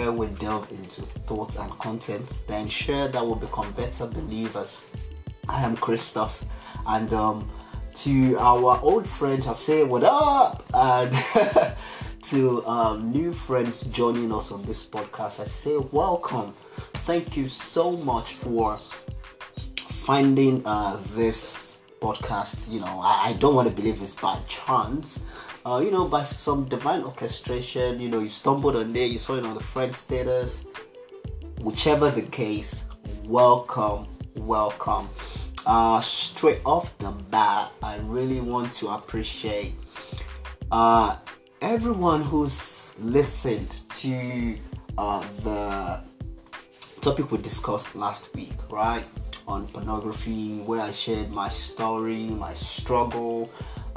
where we delve into thoughts and content, then share that we'll become better believers. I am Christos, and um, to our old friends, I say what up, and to um, new friends joining us on this podcast, I say welcome. Thank you so much for finding uh, this podcast. You know, I, I don't want to believe it's by chance. Uh, you know, by some divine orchestration, you know, you stumbled on there, you saw it on the friend status. Whichever the case, welcome, welcome. Uh, straight off the bat, I really want to appreciate uh, everyone who's listened to uh, the topic we discussed last week, right? On pornography, where I shared my story, my struggle.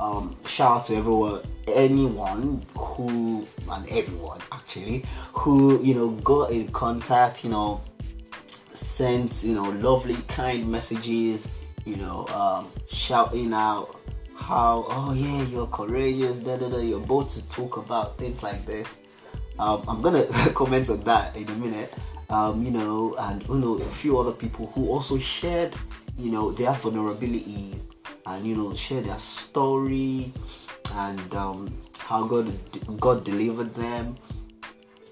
Um, shout out to everyone, anyone who, and everyone actually, who, you know, got in contact, you know, sent, you know, lovely, kind messages, you know, um, shouting out how, oh yeah, you're courageous, da da da, you're bold to talk about things like this. Um, I'm gonna comment on that in a minute. Um, you know, and you know, a few other people who also shared, you know, their vulnerabilities and you know, share their story and um, how God God delivered them,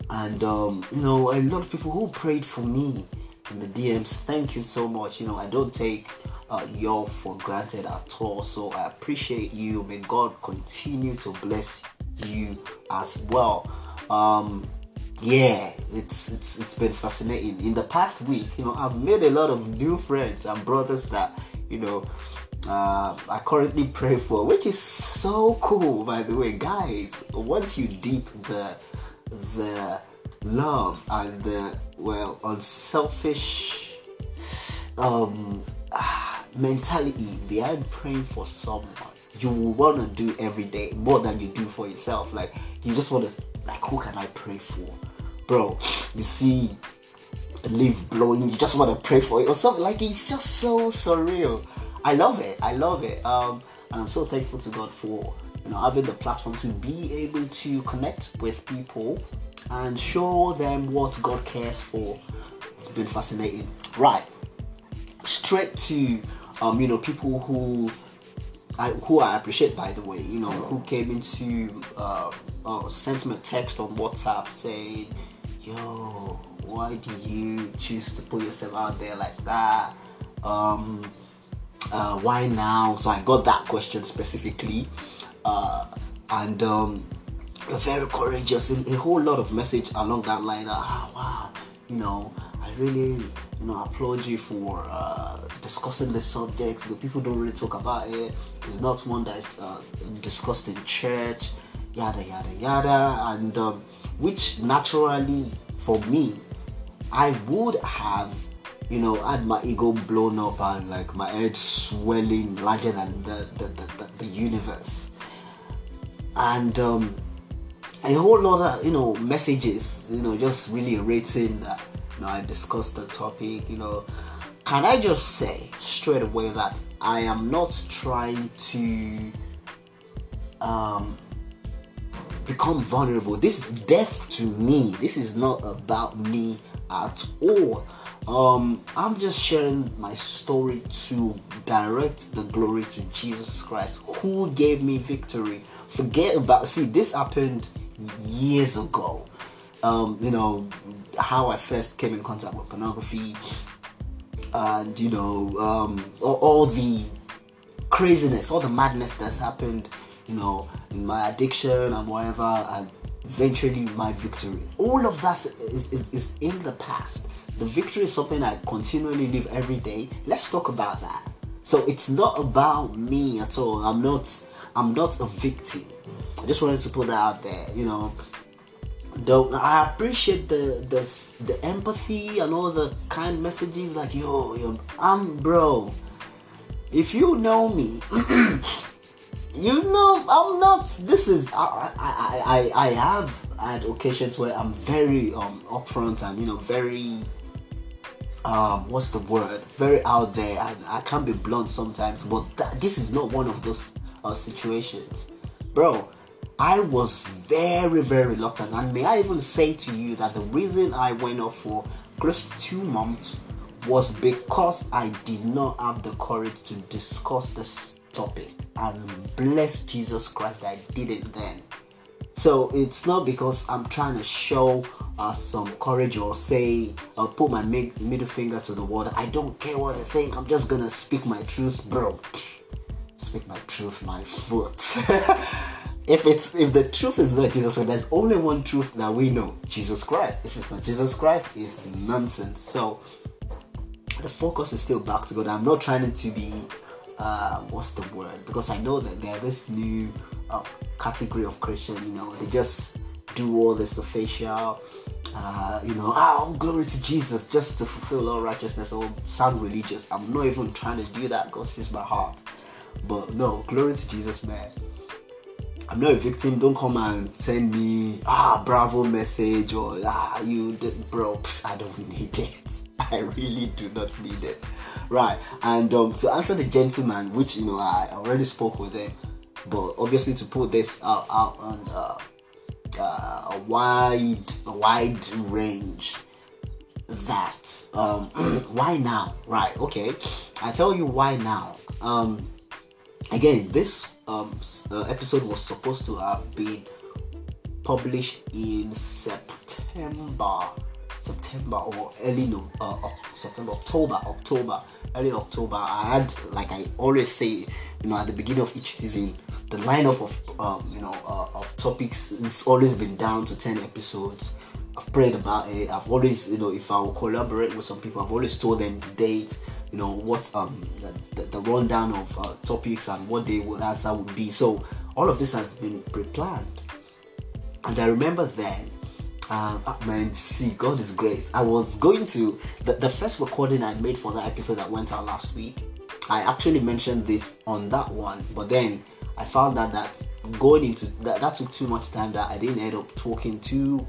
and um, you know, a lot of people who prayed for me in the DMs. Thank you so much. You know, I don't take uh, y'all for granted at all. So I appreciate you. May God continue to bless you as well. Um, yeah, it's it's it's been fascinating. In the past week, you know, I've made a lot of new friends and brothers that you know uh, I currently pray for, which is so cool, by the way, guys. Once you deep the the love and the well unselfish um mentality behind praying for someone, you will want to do every day more than you do for yourself. Like you just want to like, who can I pray for, bro? You see leaf blowing, you just want to pray for it or something. Like it's just so surreal. I love it. I love it. Um, and I'm so thankful to God for you know having the platform to be able to connect with people and show them what God cares for. It's been fascinating. Right, straight to um, you know people who I, who I appreciate, by the way, you know, who came into uh, uh, sent me a text on WhatsApp saying, "Yo, why do you choose to put yourself out there like that? Um, uh, why now?" So I got that question specifically, uh, and um, very courageous. A, a, whole lot of message along that line. That, ah, wow, you know, I really, you know, applaud you for uh, discussing this subject. The people don't really talk about it. It's not one that is uh, discussed in church, yada yada yada, and um, which naturally for me, I would have, you know, had my ego blown up and like my head swelling larger than the the, the, the, the universe, and. Um, a whole lot of you know messages you know just really rating that you know I discussed the topic you know. Can I just say straight away that I am not trying to um become vulnerable. This is death to me. This is not about me at all um I'm just sharing my story to direct the glory to Jesus Christ who gave me victory forget about see this happened years ago. Um, you know, how I first came in contact with pornography and, you know, um, all, all, the craziness, all the madness that's happened, you know, in my addiction and whatever, and eventually my victory. All of that is, is, is in the past. The victory is something I continually live every day. Let's talk about that. So it's not about me at all. I'm not I'm not a victim. I just wanted to put that out there, you know. Though I appreciate the the the empathy and all the kind messages like yo yo I'm bro. If you know me, you know I'm not. This is I I I I have had occasions where I'm very um upfront and you know very um what's the word very out there and I can't be blunt sometimes but that, this is not one of those uh, situations bro I was very, very reluctant. And may I even say to you that the reason I went off for close to two months was because I did not have the courage to discuss this topic. And bless Jesus Christ, I did it then. So it's not because I'm trying to show uh, some courage or say or put my middle finger to the world. I don't care what they think. I'm just gonna speak my truth, bro. Speak my truth, my foot. if it's if the truth is not Jesus, so there's only one truth that we know: Jesus Christ. If it's not Jesus Christ, it's nonsense. So the focus is still back to God. I'm not trying to be uh, what's the word? Because I know that there's this new uh, category of Christian. You know, they just do all this official. Uh, you know, oh, glory to Jesus, just to fulfill all righteousness or sound religious. I'm not even trying to do that. God sees my heart. But no, glory to Jesus, man. I'm not a victim. Don't come and send me ah bravo message or ah you did bro. I don't need it. I really do not need it. Right. And um, to answer the gentleman, which you know I already spoke with him, but obviously to put this out, out on uh, uh, a wide wide range that um, why now right okay i tell you why now um, again this um, uh, episode was supposed to have been published in September, September or early no, uh, September, October, October, early October. I had, like I always say, you know, at the beginning of each season, the lineup of, um, you know, uh, of topics has always been down to ten episodes. I've prayed about it. I've always, you know, if I will collaborate with some people, I've always told them the date you know what um the, the, the rundown of uh, topics and what they would answer would be so all of this has been pre-planned and i remember then um, man, see, God is great. I was going to the, the first recording I made for that episode that went out last week. I actually mentioned this on that one, but then I found that that going into that, that took too much time that I didn't end up talking too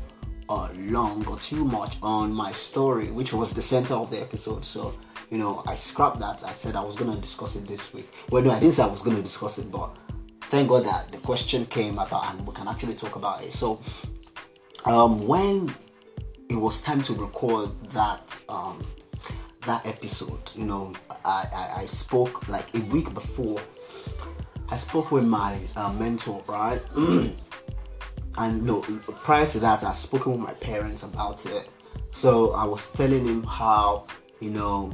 uh, long or too much on my story, which was the center of the episode. So you know, I scrapped that. I said I was gonna discuss it this week. Well, no, I didn't say I was gonna discuss it, but thank God that the question came about and we can actually talk about it. So, um, when it was time to record that um, that episode, you know, I, I, I spoke like a week before. I spoke with my uh, mentor, right? and no, prior to that, I've spoken with my parents about it. So I was telling him how, you know,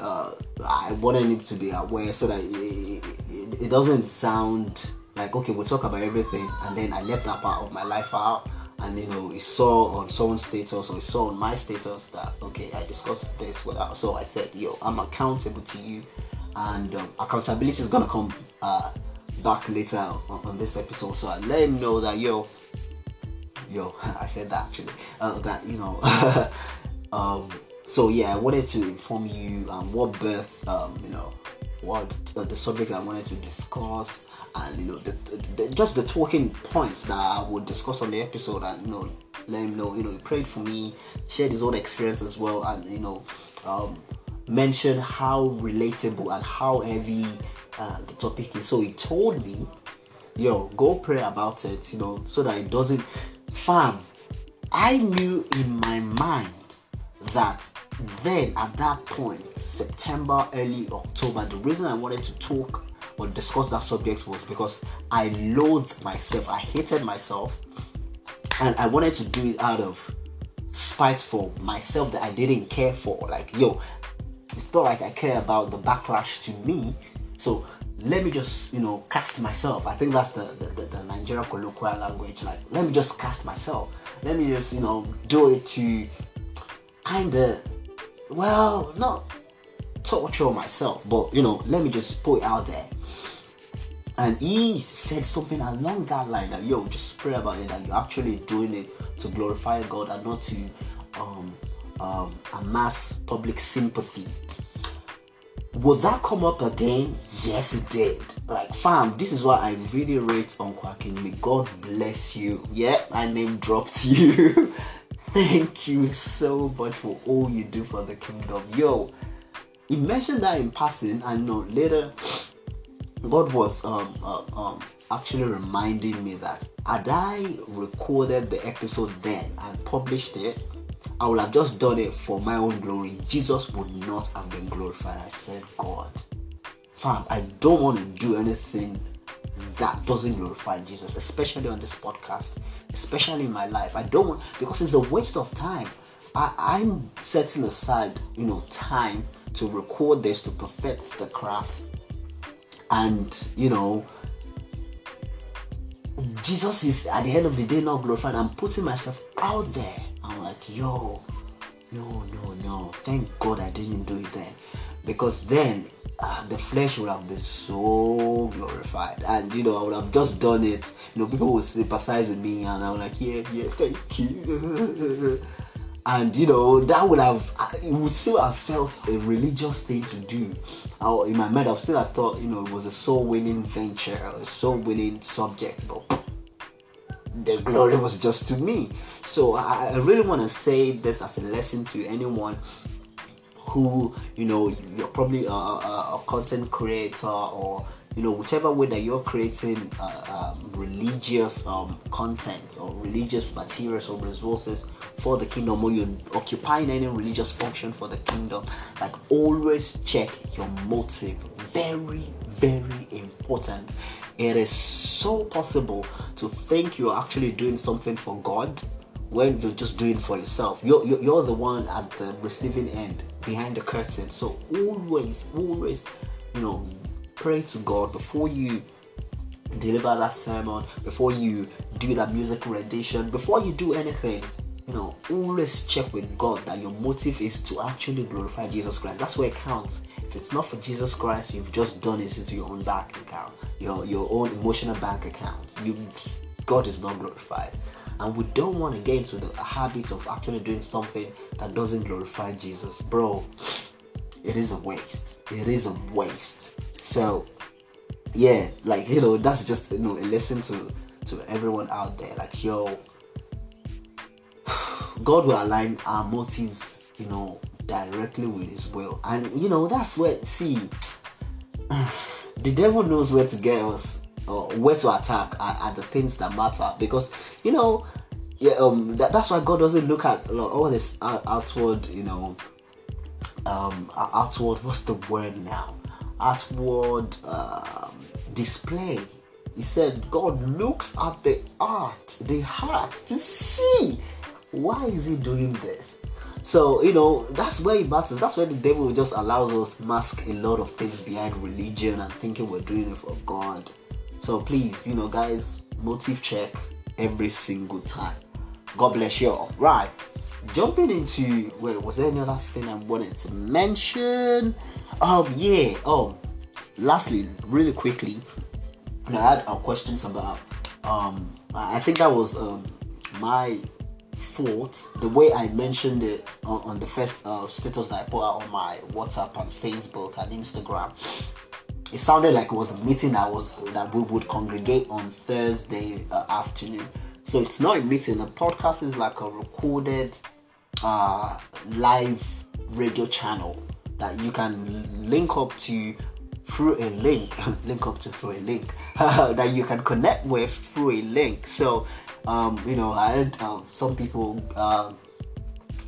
uh, I wanted him to be aware so that it, it, it, doesn't sound like okay we'll talk about everything and then I left that part of my life out and you know he saw on someone's status or he saw on my status that okay I discussed this without so I said yo I'm accountable to you and um, accountability is gonna come uh, back later on, on, this episode. So I let him know that yo yo I said that actually uh, that you know um so yeah, I wanted to inform you um, what birth, um, you know, what uh, the subject I wanted to discuss, and you know, the, the, just the talking points that I would discuss on the episode, and you know, let him know, you know, he prayed for me, shared his own experience as well, and you know, um, mentioned how relatable and how heavy uh, the topic is. So he told me, yo, go pray about it, you know, so that it doesn't. Fam, I knew in my mind that then at that point, September, early October, the reason I wanted to talk or discuss that subject was because I loathed myself. I hated myself. And I wanted to do it out of spite for myself that I didn't care for. Like, yo, it's not like I care about the backlash to me. So let me just, you know, cast myself. I think that's the, the, the, the Nigerian colloquial language. Like, let me just cast myself. Let me just, you know, do it to kind of, well, not torture myself, but you know, let me just put it out there. And he said something along that line that yo, just pray about it that you're actually doing it to glorify God and not to um, um, amass public sympathy. Would that come up again? Yes, it did. Like, fam, this is why I really rate on Quacking. May God bless you. Yeah, I name dropped you. Thank you so much for all you do for the kingdom. Yo, he mentioned that in passing, and know later God was um, uh, um, actually reminding me that had I recorded the episode then and published it, I would have just done it for my own glory. Jesus would not have been glorified. I said, God, fam, I don't want to do anything that doesn't glorify Jesus, especially on this podcast, especially in my life. I don't want because it's a waste of time. I, I'm setting aside, you know, time to record this to perfect the craft, and you know, Jesus is at the end of the day not glorified. I'm putting myself out there. I'm like, yo, no, no, no. Thank God I didn't do it then, because then uh, the flesh would have been so glorified, and you know I would have just done it. You know, people would sympathize with me, and I'm like, yeah, yeah, thank you. and you know that would have it would still have felt a religious thing to do I, in my mind i still have thought you know it was a soul winning venture a soul winning subject but the glory was just to me so i, I really want to say this as a lesson to anyone who you know you're probably a, a, a content creator or you know whichever way that you're creating uh, um, religious um, content or religious materials or resources for the kingdom or you're occupying any religious function for the kingdom like always check your motive. Very very important. It is so possible to think you're actually doing something for god when you're just doing for yourself you're, you're, you're the one at the receiving end behind the curtain so always always you know pray to God before you deliver that sermon, before you do that music rendition, before you do anything, you know, always check with God that your motive is to actually glorify Jesus Christ. That's where it counts. If it's not for Jesus Christ, you've just done it into your own bank account, your your own emotional bank account. You God is not glorified. And we don't want to get into the habit of actually doing something that doesn't glorify Jesus. Bro, it is a waste. It is a waste. So yeah, like you know, that's just you know a lesson to to everyone out there. Like yo, God will align our motives, you know, directly with His will, and you know that's where see the devil knows where to get us or where to attack are, at the things that matter because you know yeah um that, that's why God doesn't look at all this outward you know um outward what's the word now outward um, display. He said God looks at the art, the heart to see why is he doing this. So you know that's where it matters. That's where the devil just allows us mask a lot of things behind religion and thinking we're doing it for God. So please, you know, guys, motive check every single time. God bless you all. Right jumping into wait was there any other thing i wanted to mention um yeah oh lastly really quickly i had questions about um i think that was um my fault the way i mentioned it on, on the first uh, status that i put out on my whatsapp and facebook and instagram it sounded like it was a meeting that was that we would congregate on thursday uh, afternoon. So it's not a meeting. A podcast is like a recorded uh, live radio channel that you can link up to through a link link up to through a link that you can connect with through a link. So um, you know i had uh, some people uh,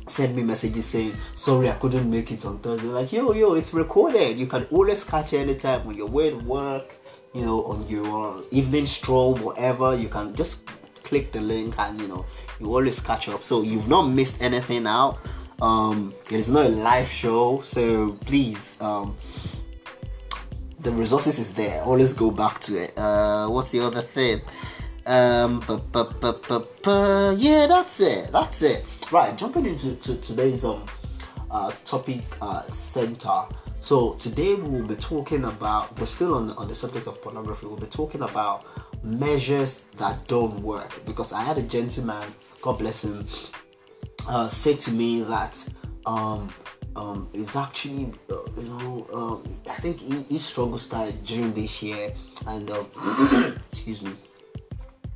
send me messages saying sorry i couldn't make it on thursday. Like yo yo it's recorded. You can always catch it anytime when you're away at work you know on your evening stroll whatever. You can just click the link and you know you always catch up. So you've not missed anything out. Um it is not a live show so please um the resources is there. Always go back to it. Uh what's the other thing? Um but but but yeah that's it. That's it right jumping into to today's um uh topic uh center. So today we will be talking about we're still on on the subject of pornography we'll be talking about measures that don't work. Because I had a gentleman, God bless him, uh, say to me that um, um, it's actually, uh, you know, um, I think he, he struggle started during this year, and um, excuse me,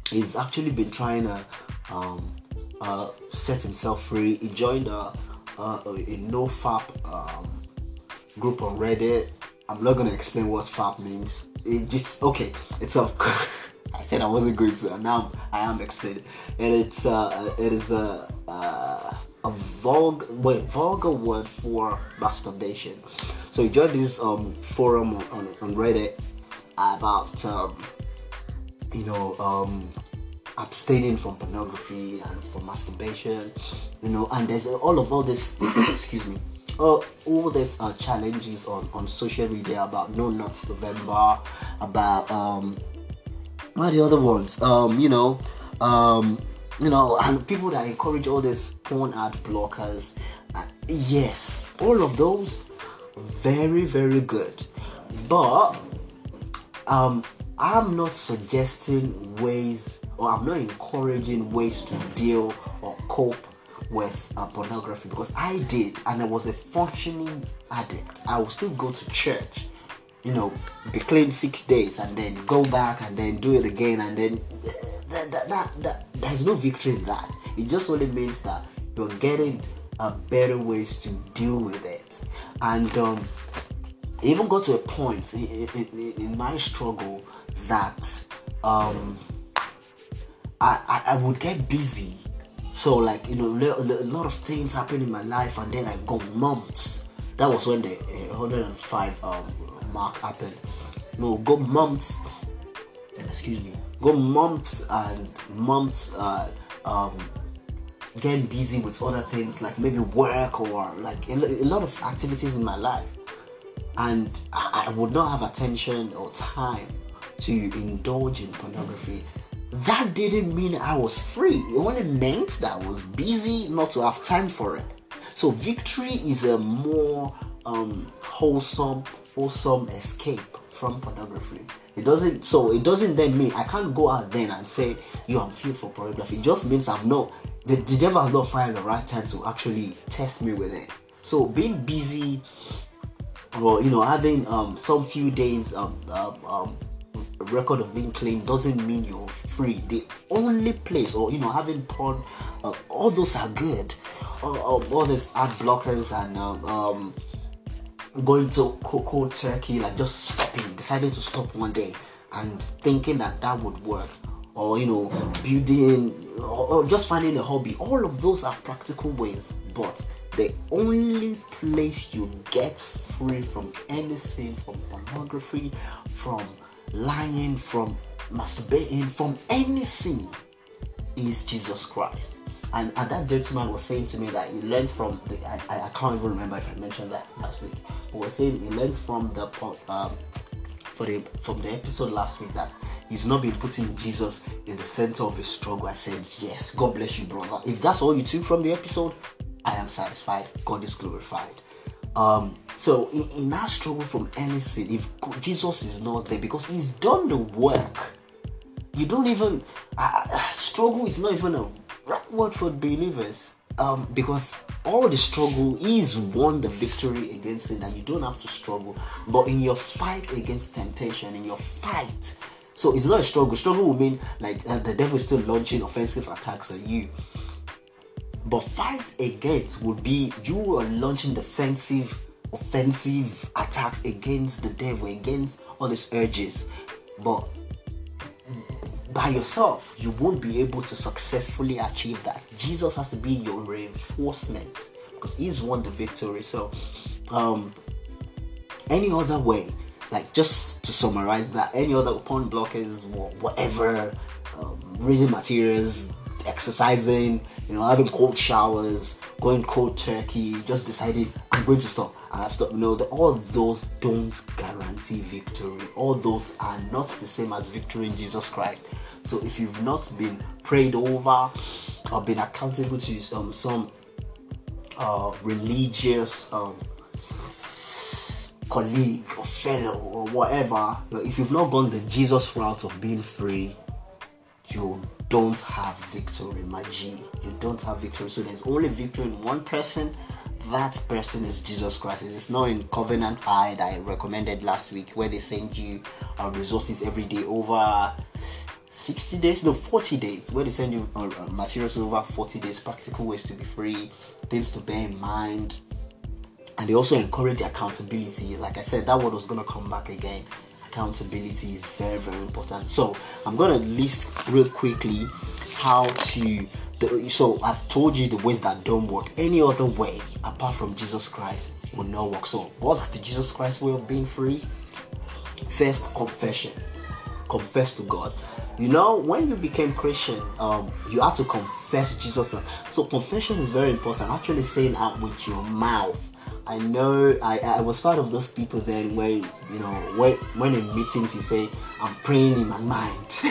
he's actually been trying to um, uh, set himself free. He joined a, a, a no fap um, group on Reddit. I'm not gonna explain what FAP means. it just okay. It's a. I said I wasn't going to, and now I am explaining. And it's uh, it is a uh, a vulgar wait vulgar word for masturbation. So he joined this um forum on, on Reddit about um, you know um abstaining from pornography and from masturbation, you know, and there's all of all this, excuse me, all, all these uh, challenges on, on social media about No Nuts November, about, um, what are the other ones? Um, you know, um, you know, and people that encourage all these porn ad blockers. Uh, yes, all of those, very, very good. But, um, I'm not suggesting ways or I'm not encouraging ways to deal or cope with uh, pornography because I did and I was a functioning addict. I would still go to church, you know, be clean six days and then go back and then do it again and then that, that, that, that there's no victory in that. It just only means that you're getting uh, better ways to deal with it. And um, even got to a point in, in, in my struggle that um, I, I, I would get busy. So like you know, a lot of things happen in my life, and then I go months. That was when the uh, 105 um, mark happened. No, go months. Excuse me. Go months and months. Uh, um, getting busy with other things like maybe work or like a, lot of activities in my life and I would not have attention or time to indulge in pornography that didn't mean I was free. It only meant that I was busy not to have time for it. So victory is a more um, wholesome, wholesome escape from pornography. It doesn't. So it doesn't then mean I can't go out then and say, "You, I'm filled for pornography." It just means I'm not. The, the devil has not found the right time to actually test me with it. So being busy, or you know, having um, some few days um, um, um record of being clean doesn't mean you're free. The only place, or you know, having porn, uh, all those are good. Uh, uh, all these ad blockers and um, um, going to cold turkey, like just stopping, deciding to stop one day and thinking that that would work, or you know, building, or, or just finding a hobby. All of those are practical ways, but the only place you get free from any sin, from pornography, from lying, from masturbating, from any sin is Jesus Christ. And, and that gentleman was saying to me that he learned from the I, I can't even remember if I mentioned that last week, but was saying he learned from the um, for the from the episode last week that he's not been putting Jesus in the center of his struggle. I said, Yes, God bless you, brother. If that's all you took from the episode, I am satisfied. God is glorified. Um, so in, in struggle from any sin, if Jesus is not there because He's done the work, you don't even uh, struggle is not even a right word for believers. Um, because all the struggle is won the victory against it and you don't have to struggle. But in your fight against temptation, in your fight, so it's not a struggle. Struggle will mean like uh, the devil is still launching offensive attacks on you. But fight against would be you are launching defensive, offensive attacks against the devil, against all these urges. But by yourself, you won't be able to successfully achieve that. Jesus has to be your reinforcement because He's won the victory. So, um, any other way, like just to summarize that, any other porn blockers, whatever, um, reading materials, exercising, you know, having cold showers, going cold turkey, just deciding I'm going to stop and I've stopped. No, that all those don't guarantee victory. All those are not the same as victory in Jesus Christ. So if you've not been prayed over or been accountable to um, some uh, religious um, colleague or fellow or whatever, if you've not gone the Jesus route of being free, you don't have victory, my G. You don't have victory. So there's only victory in one person. That person is Jesus Christ. It's not in Covenant Eye that I recommended last week, where they send you uh, resources every day over 60 days, no, 40 days, where they send you uh, uh materials over 40 days, practical ways to be free, things to bear in mind. And they also encourage accountability. Like I said, that word was going to come back again accountability is very very important. So i'm going to list real quickly how to the, so i've told you the ways that don't work. Any other way apart from jesus christ will not work. So what's the jesus christ way of being free? First confession. Confess to god. You know when you became christian um, you had to confess jesus so confession is very important. Actually saying out with your mouth I know I, I was part of those people then where you know when when in meetings you say I'm praying in my mind.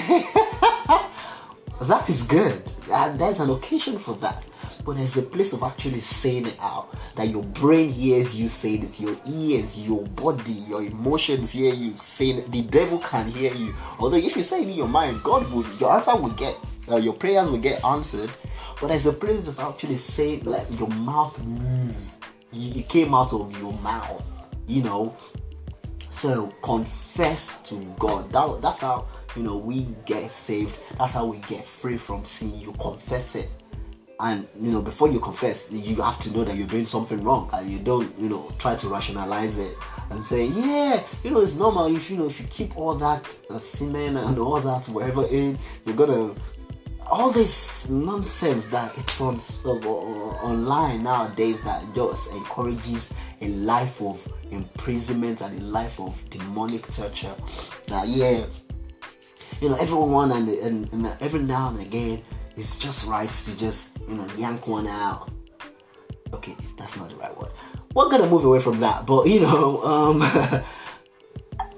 that is good. there's an occasion for that. But there's a place of actually saying it out. That your brain hears you saying it, your ears, your body, your emotions hear you saying it. The devil can hear you. Although if you say it in your mind, God will your answer will get uh, your prayers will get answered. But there's a place just actually saying let your mouth move it came out of your mouth, you know. So confess to God. That, that's how you know we get saved. That's how we get free from sin. You confess it. And you know, before you confess, you have to know that you're doing something wrong, and you don't, you know, try to rationalize it and say, "Yeah, you know, it's normal. If you know, if you keep all that uh, semen and all that wherever in, you're gonna all this nonsense that it's on uh, online nowadays that just encourages a life of imprisonment and a life of demonic torture. That yeah, you know everyone and, and, and every now and again it's just right to just you know yank one out. Okay, that's not the right word. We're gonna move away from that, but you know, um,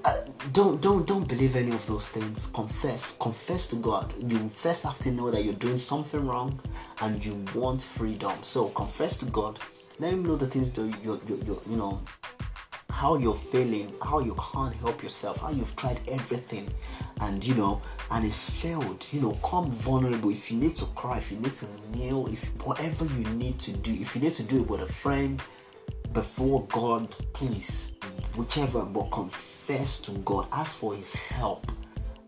Uh, don't don't don't believe any of those things. Confess confess to god. You first have to know that you're doing something wrong and you want freedom. So confess to god. Let him know the things that you you you you know how you're feeling how you can't help yourself how you've tried everything and you know and it's failed. You know come vulnerable. If you need to cry if you need to kneel if whatever you need to do if you need to do it with a friend before god please whichever but confess to God, ask for His help.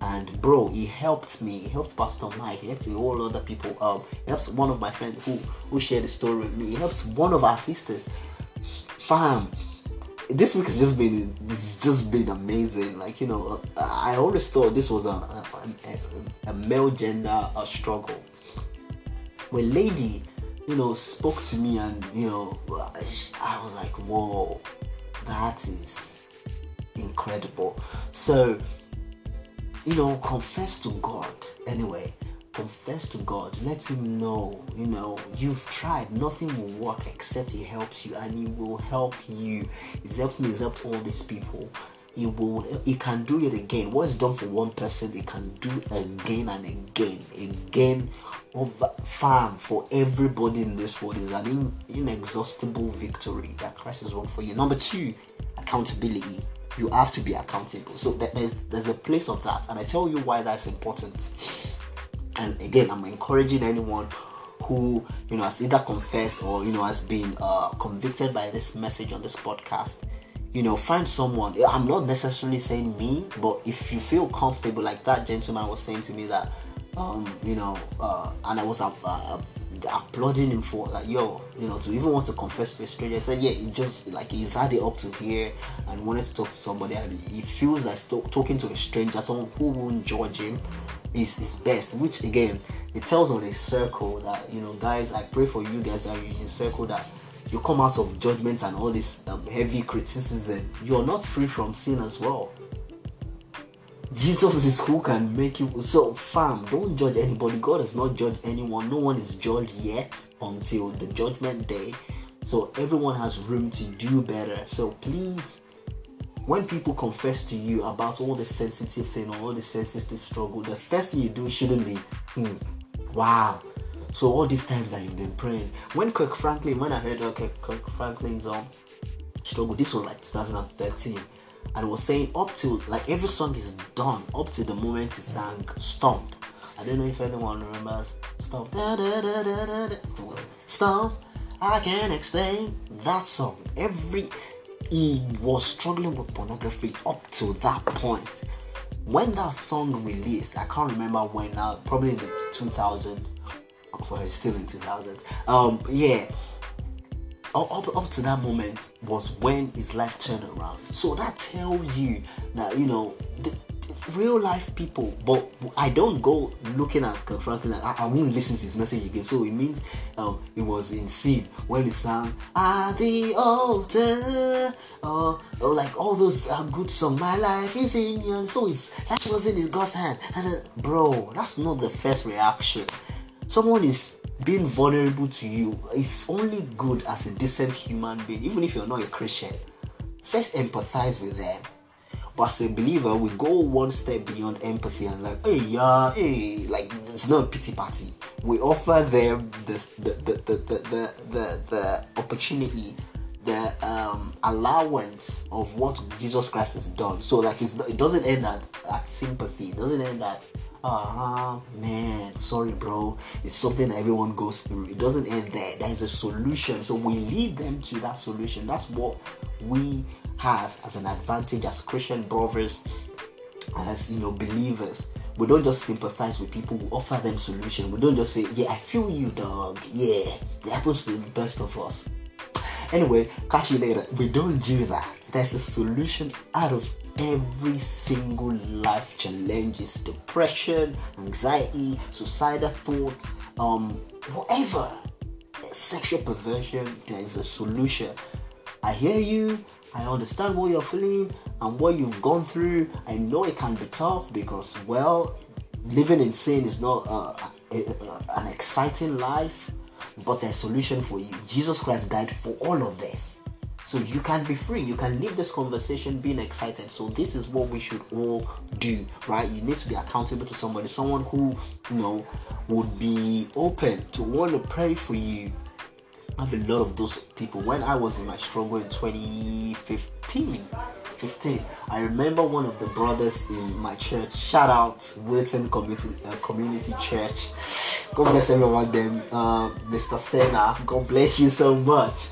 And bro, he helped me. He helped Pastor Mike. He helped all other people. Um, he helps one of my friends who who shared the story with me. He helps one of our sisters. Fam, this week has just been it's just been amazing. Like you know, I always thought this was a a, a, a male gender a struggle. When lady, you know, spoke to me and you know, I was like, whoa, that is incredible. So, you know, confess to God anyway. Confess to God. Let Him know, you know, you've tried. Nothing will work except He helps you and He will help you. He's helped me, He's helped all these people. He will he can do it again. What is done for one person, he can do again and again, again over farm for everybody in this world is an in, inexhaustible victory that Christ has won for you. Number two, accountability you have to be accountable. So there's there's a place of that, and I tell you why that's important. And again, I'm encouraging anyone who you know has either confessed or you know has been uh, convicted by this message on this podcast. You know, find someone. I'm not necessarily saying me, but if you feel comfortable, like that gentleman was saying to me that, um, you know, uh, and I was uh, uh applauding him for like yo you know to even want to confess to a stranger. I said yeah he just like he's had it up to here and wanted to talk to somebody and he feels like talking to a stranger someone who won't judge him is is best. Which again it tells on a circle that you know guys I pray for you guys that you're in a circle that you come out of judgments and all this um, heavy criticism. You're not free from sin as well Jesus is who can make you so fam. Don't judge anybody. God has not judged anyone. No one is judged yet until the judgment day. So everyone has room to do better. So please, when people confess to you about all the sensitive thing all the sensitive struggle, the first thing you do shouldn't be, hmm, wow. So all these times that you've been praying. When Kirk Franklin, when I heard okay, Kirk Franklin's um struggle, this was like 2013 and was saying up till like every song is done up to the moment he sang Stomp. I don't know if anyone remembers Stomp. Stomp. I can't explain that song. Every he was struggling with pornography up to that point. When that song released, I can't remember when now, probably in the 2000s. Well, it's still in 2000. Um, yeah up, up to that moment was when his life turned around. So that tells you that you know the, real life people. But I don't go looking at confronting. I, I won't listen to his message again. So it means um, it was in sin when he sang at the altar, or, or like all those uh, good songs. My life is in your so it's that was in his God's hand. And uh, bro, that's not the first reaction. Someone is being vulnerable to you. It's only good as a decent human being, even if you're not a Christian. First, empathize with them but as a believer, we go one step beyond empathy and like, hey, yeah, hey, like it's not a pity party. We offer them the the the the the, the, the, opportunity the um, allowance of what Jesus Christ has done. So like it doesn't end at, at sympathy. It doesn't end at ah man, sorry bro. It's something everyone goes through. It doesn't end there. There is a solution. So we lead them to that solution. That's what we have as an advantage as Christian brothers, as you know, believers. We don't just sympathize with people, we offer them solution. We don't just say, Yeah, I feel you, dog. Yeah, it happens to the best of us. Anyway, catch you later. We don't do that. There's a solution out of every single life challenges depression anxiety suicidal thoughts um whatever sexual perversion there is a solution I hear you, I understand what you're feeling and what you've gone through. I know it can be tough because, well, living in sin is not uh, a, a, an exciting life, but there's a solution for you. Jesus Christ died for all of this. So you can be free. You can leave this conversation being excited. So this is what we should all do, right? You need to be accountable to somebody, someone who you know would be open to want to pray for you I have a lot of those people. When I was in my struggle in 2015, 15, I remember one of the brothers in my church. Shout out Wilton Community uh, Community Church. God bless everyone. Them, uh, Mr. Senna. God bless you so much.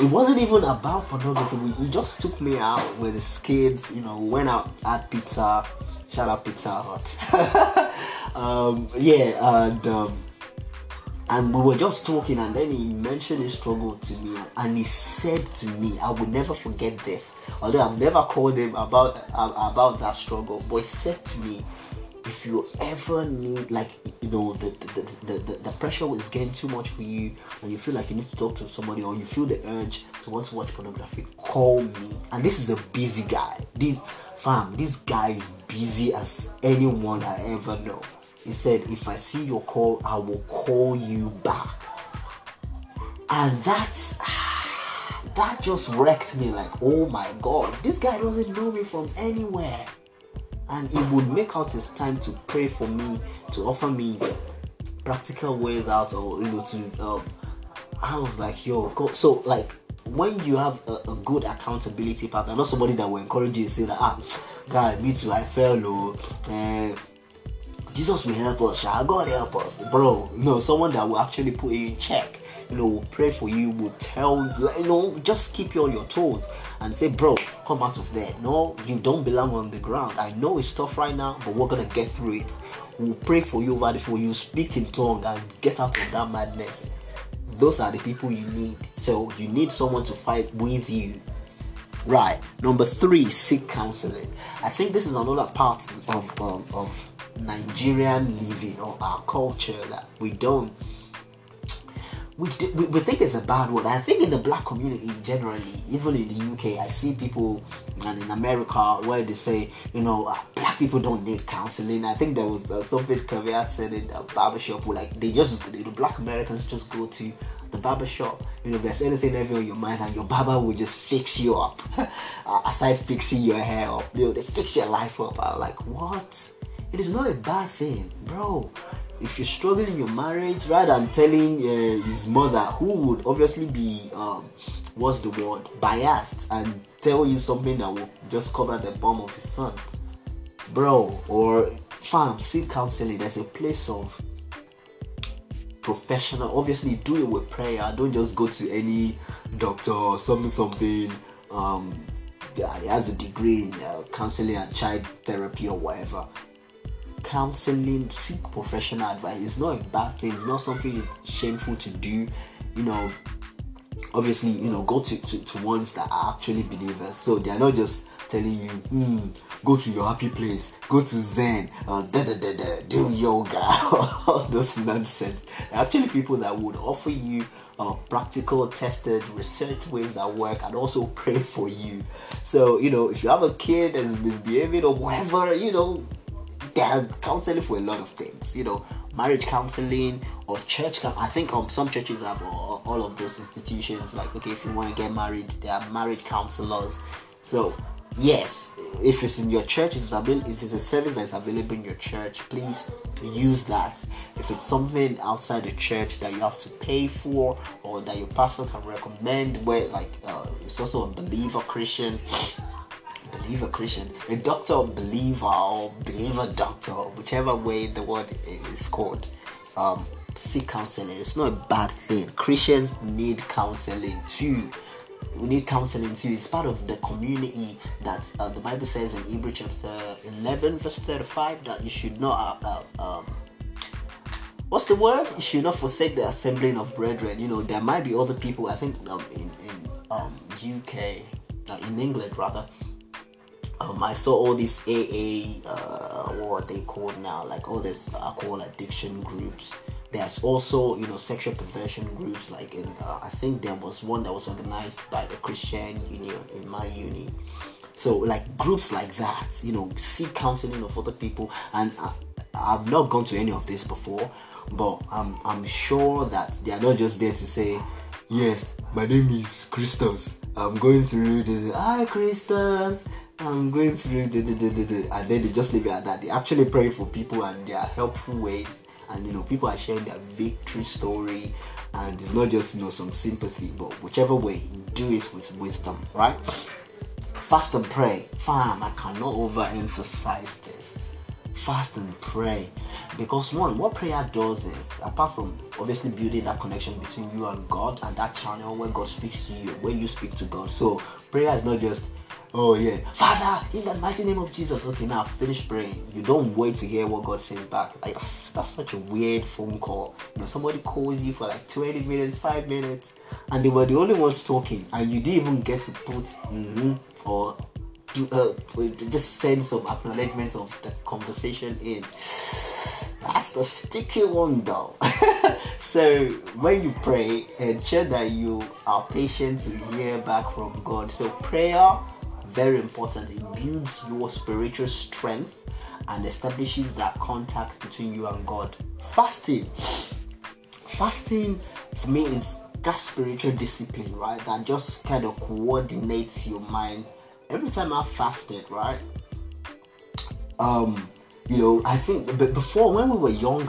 It wasn't even about pornography. He just took me out with his kids. You know, went out at pizza. Shout out Pizza Hut. um, yeah, and. Um, and we were just talking and then he mentioned his struggle to me and he said to me i will never forget this although i've never called him about about that struggle but he said to me if you ever need like you know the the, the, the, the pressure is getting too much for you and you feel like you need to talk to somebody or you feel the urge to want to watch pornography call me and this is a busy guy this fam this guy is busy as anyone i ever know he said, If I see your call, I will call you back. And that's that just wrecked me like, oh my god, this guy doesn't know me from anywhere. And he would make out his time to pray for me, to offer me practical ways out, or you know, to um, I was like, yo, go. so like when you have a, a, good accountability partner, not somebody that will encourage you say that, ah, guy, me too, I fell, oh, uh, Jesus will help us, shall God help us, bro. No, someone that will actually put you in check. You know, will pray for you, will tell you, you know, just keep you on your toes and say, bro, come out of there. No, you don't belong on the ground. I know it's tough right now, but we're gonna get through it. We'll pray for you over phone. You speak in tongue and get out of that madness. Those are the people you need. So you need someone to fight with you. Right. Number three, seek counseling. I think this is another part of um, of Nigerian living or our culture that we don't we, we, we think it's a bad word. I think in the black community generally, even in the UK, I see people and in America where they say, you know, uh, black people don't need counseling. I think there was uh, something Caveat said in a barbershop where like they just, the black Americans just go to the barbershop. You know, if there's anything ever on your mind and your barber will just fix you up. uh, aside fixing your hair up, you know, they fix your life up. I'm like, what? It is not a bad thing, bro. If you're struggling in your marriage, rather than telling uh, his mother, who would obviously be, um, what's the word, biased, and tell you something that will just cover the bum of his son, bro, or fam, seek counseling. There's a place of professional. Obviously, do it with prayer. Don't just go to any doctor or something, something. Um, yeah, he has a degree in uh, counseling and child therapy or whatever counseling, seek professional advice. It's not a bad thing. It's not something shameful to do. You know, obviously, you know, go to, to, to ones that are actually believers. So they are not just telling you, hmm, go to your happy place, go to Zen, uh, da, da, da, da, do yoga, all those nonsense. They're actually people that would offer you uh, practical, tested, research ways that work and also pray for you. So, you know, if you have a kid that's misbehaving or whatever, you know, they're counseling for a lot of things, you know, marriage counseling or church. I think um, some churches have all, all of those institutions. Like, okay, if you want to get married, there are marriage counselors. So, yes, if it's in your church, if it's, avail- if it's a service that's available in your church, please use that. If it's something outside the church that you have to pay for or that your pastor can recommend, where like uh, it's also a believer Christian believer Christian, a doctor believer or believer doctor, whichever way the word is called. Um, seek counseling. It's not a bad thing. Christians need counseling too. We need counseling too. It's part of the community that uh, the Bible says in Hebrew chapter 11, verse 35, that you should not. Uh, uh, um, what's the word? You should not forsake the assembling of brethren. You know, there might be other people. I think um, in in um, UK, in England rather, um, I saw all these AA, uh, what they called now? Like all this alcohol addiction groups. There's also, you know, sexual perversion groups. Like in, uh, I think there was one that was organized by the Christian Union in my uni. So like groups like that, you know, seek counseling of other people. And I, I've not gone to any of this before, but I'm I'm sure that they are not just there to say, yes, my name is Christos. I'm going through this. Hi, Christos. I'm going through the, the, the, the, and then they just leave it at that. They actually pray for people and there are helpful ways, and you know people are sharing their victory story, and it's not just you know some sympathy, but whichever way, do it with wisdom, right? Fast and pray, fam. I cannot overemphasize this. Fast and pray, because one, what prayer does is apart from obviously building that connection between you and God and that channel where God speaks to you, where you speak to God. So prayer is not just Oh yeah, Father, in the mighty name of Jesus. Okay, now finish praying. You don't wait to hear what God says back. Like that's, that's such a weird phone call. You know, somebody calls you for like 20 minutes, five minutes, and they were the only ones talking, and you didn't even get to put mm-hmm or do uh, just send some acknowledgements of the conversation in. That's the sticky one though. so when you pray, ensure that you are patient to hear back from God. So prayer very important. It builds your spiritual strength and establishes that contact between you and God. Fasting. Fasting for me is that spiritual discipline, right? That just kind of coordinates your mind. Every time I fasted, right? Um, you know, I think but before when we were younger,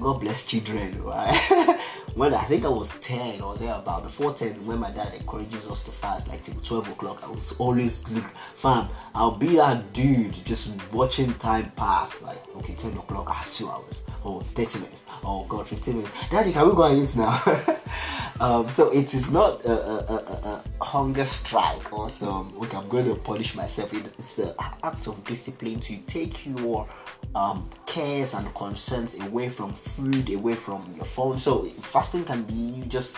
God bless children, right? when I think I was 10 or thereabout, before 10, when my dad encourages us to fast like till 12 o'clock, I was always look, fam, I'll be that dude just watching time pass. Like, okay, 10 o'clock, I have two hours. Oh, 30 minutes. Oh, God, 15 minutes. Daddy, can we go and eat now? um, so it is not a, a, a, a, hunger strike or some, okay, I'm going to punish myself. It, it's an act of discipline to take your um, cares and concerns away from food, away from your phone. So fasting can be just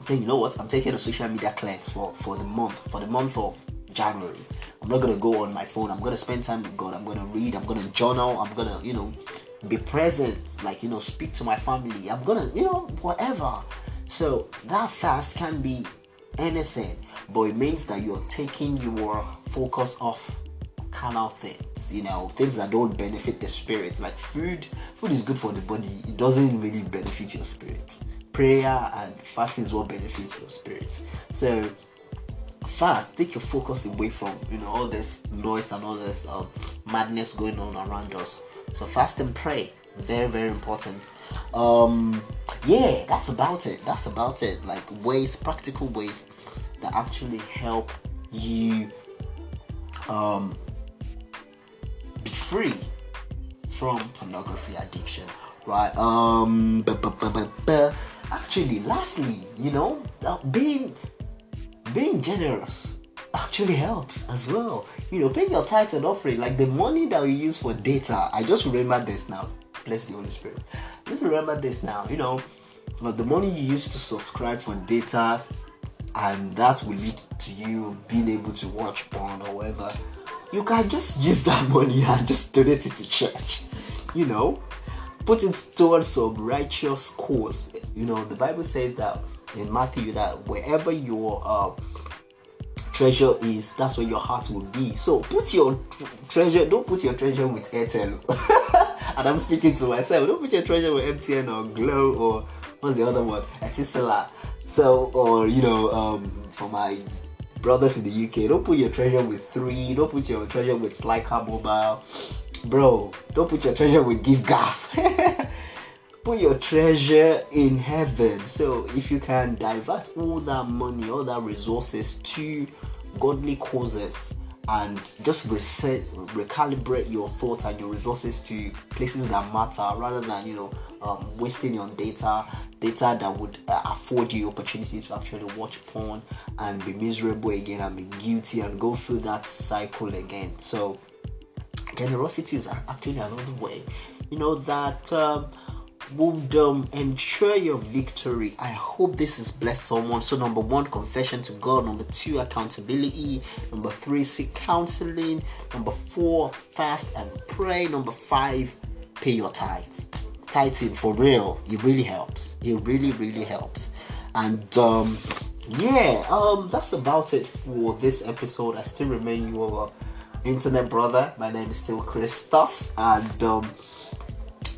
saying, you know what, I'm taking a social media cleanse for, for the month, for the month of January. I'm not gonna go on my phone. I'm gonna spend time with God. I'm gonna read. I'm gonna journal. I'm gonna, you know, be present. Like, you know, speak to my family. I'm gonna, you know, whatever. So that fast can be anything, but it means that you're taking your focus off carnal things, you know, things that don't benefit the spirit. Like food, food is good for the body, it doesn't really benefit your spirit. Prayer and fasting is what benefits your spirit. So fast, take your focus away from you know all this noise and all this um, madness going on around us. So fast and pray, very very important. Um, yeah, that's about it. That's about it. Like ways, practical ways that actually help you um free from pornography addiction right? Um actually lastly you know uh, being being generous actually helps as well. You know paying your tithe and offering like the money that you use for data. I just remember this now. Bless the holy spirit. Just remember this now you know the money you use to subscribe for data and that will lead to you being able to watch porn or whatever you can just use that money and just donate it to church you know? Put it towards some righteous cause you know the bible says that in matthew that wherever your uh, treasure is that's where your heart will be. So put your treasure don't put your treasure with airtel. And i'm speaking to myself don't put your treasure with mtn or Glo or what's the other one Etisalat so, or you know, um, for my brothers in the UK, don't put your treasure with three. Don't put your treasure with Lyca Mobile, bro. Don't put your treasure with giffgaff. put your treasure in heaven. So, if you can divert all that money, all that resources to godly causes, and just reset, recalibrate your thoughts and your resources to places that matter rather than you know um, wasting your data data that would uh, afford you opportunity to actually watch porn and be miserable again and be guilty and go through that cycle again so generosity is actually another way you know that um, would um, ensure your victory. I hope this has blessed someone. So, number one, confession to God. Number two, accountability. Number three, seek counseling. Number four, fast and pray. Number five, pay your tithes. Tithing for real, it really helps. It really, really helps. And um, yeah, um, that's about it for this episode. I still remain your internet brother. My name is still Christos, and um,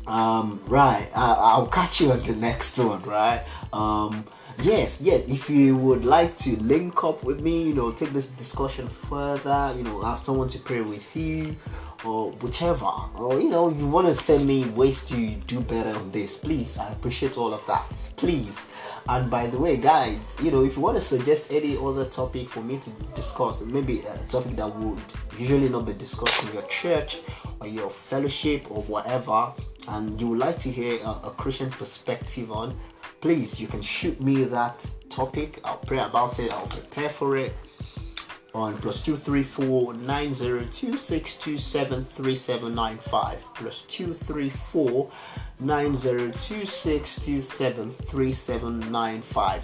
um, right, I, will catch you on the next one, right? Um, yes, yes, if you would like to link up with me, you know, take this discussion further, you know, have someone to pray with you, or whichever, or you know, you want to send me ways to do better on this, please, I appreciate all of that, please. And by the way, guys, you know, if you want to suggest any other topic for me to discuss, maybe a topic that would usually not be discussed in your church or your fellowship or whatever, and you would like to hear a, a Christian perspective on, please, you can shoot me that topic. I'll pray about it, I'll prepare for it on plus two three four nine zero two six two seven three seven nine five plus.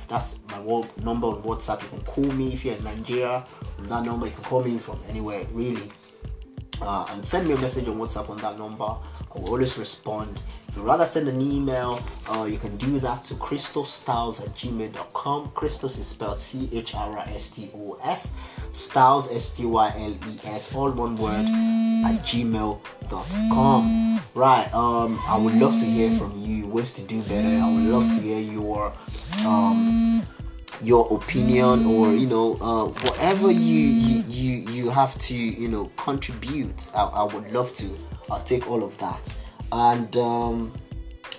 That's my number on WhatsApp. You can call me if you're in Nigeria. That number, you can call me from anywhere really uh, and send me a message on WhatsApp on that number. I will always respond. If you rather send an email, uh, you can do that to christostyles at gmail.com. Christos is spelled C H R I S T O S, Styles S T Y L E S, all one word at gmail.com. Right, um, I would love to hear from you, ways to do better. I would love to hear your um your opinion or you know uh, whatever you, you you you have to you know contribute I, I would love to i'll take all of that. And um,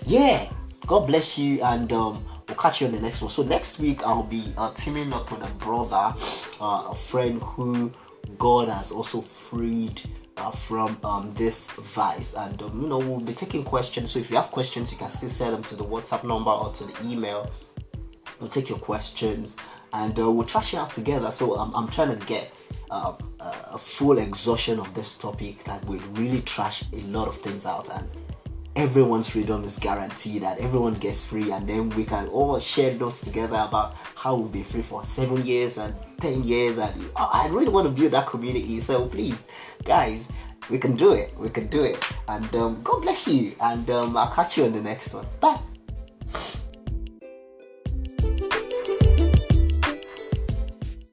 yeah god bless you and um, we'll catch you on the next one. So next week i'll be uh, teaming up with a brother uh, a friend who god has also freed uh, from um, this vice. And um, you know we'll be taking questions. So if you have questions you can still send them to the whatsapp number or to the email We'll take your questions and uh, we'll trash it out together. So I'm, I'm trying to get uh, a full exhaustion of this topic that will really trash a lot of things out. And everyone's freedom is guaranteed that everyone gets free. And then we can all share notes together about how we'll be free for seven years and ten years. And I really want to build that community. So please guys we can do it. We can do it. And um, God bless you. And um, I'll catch you on the next one. Bye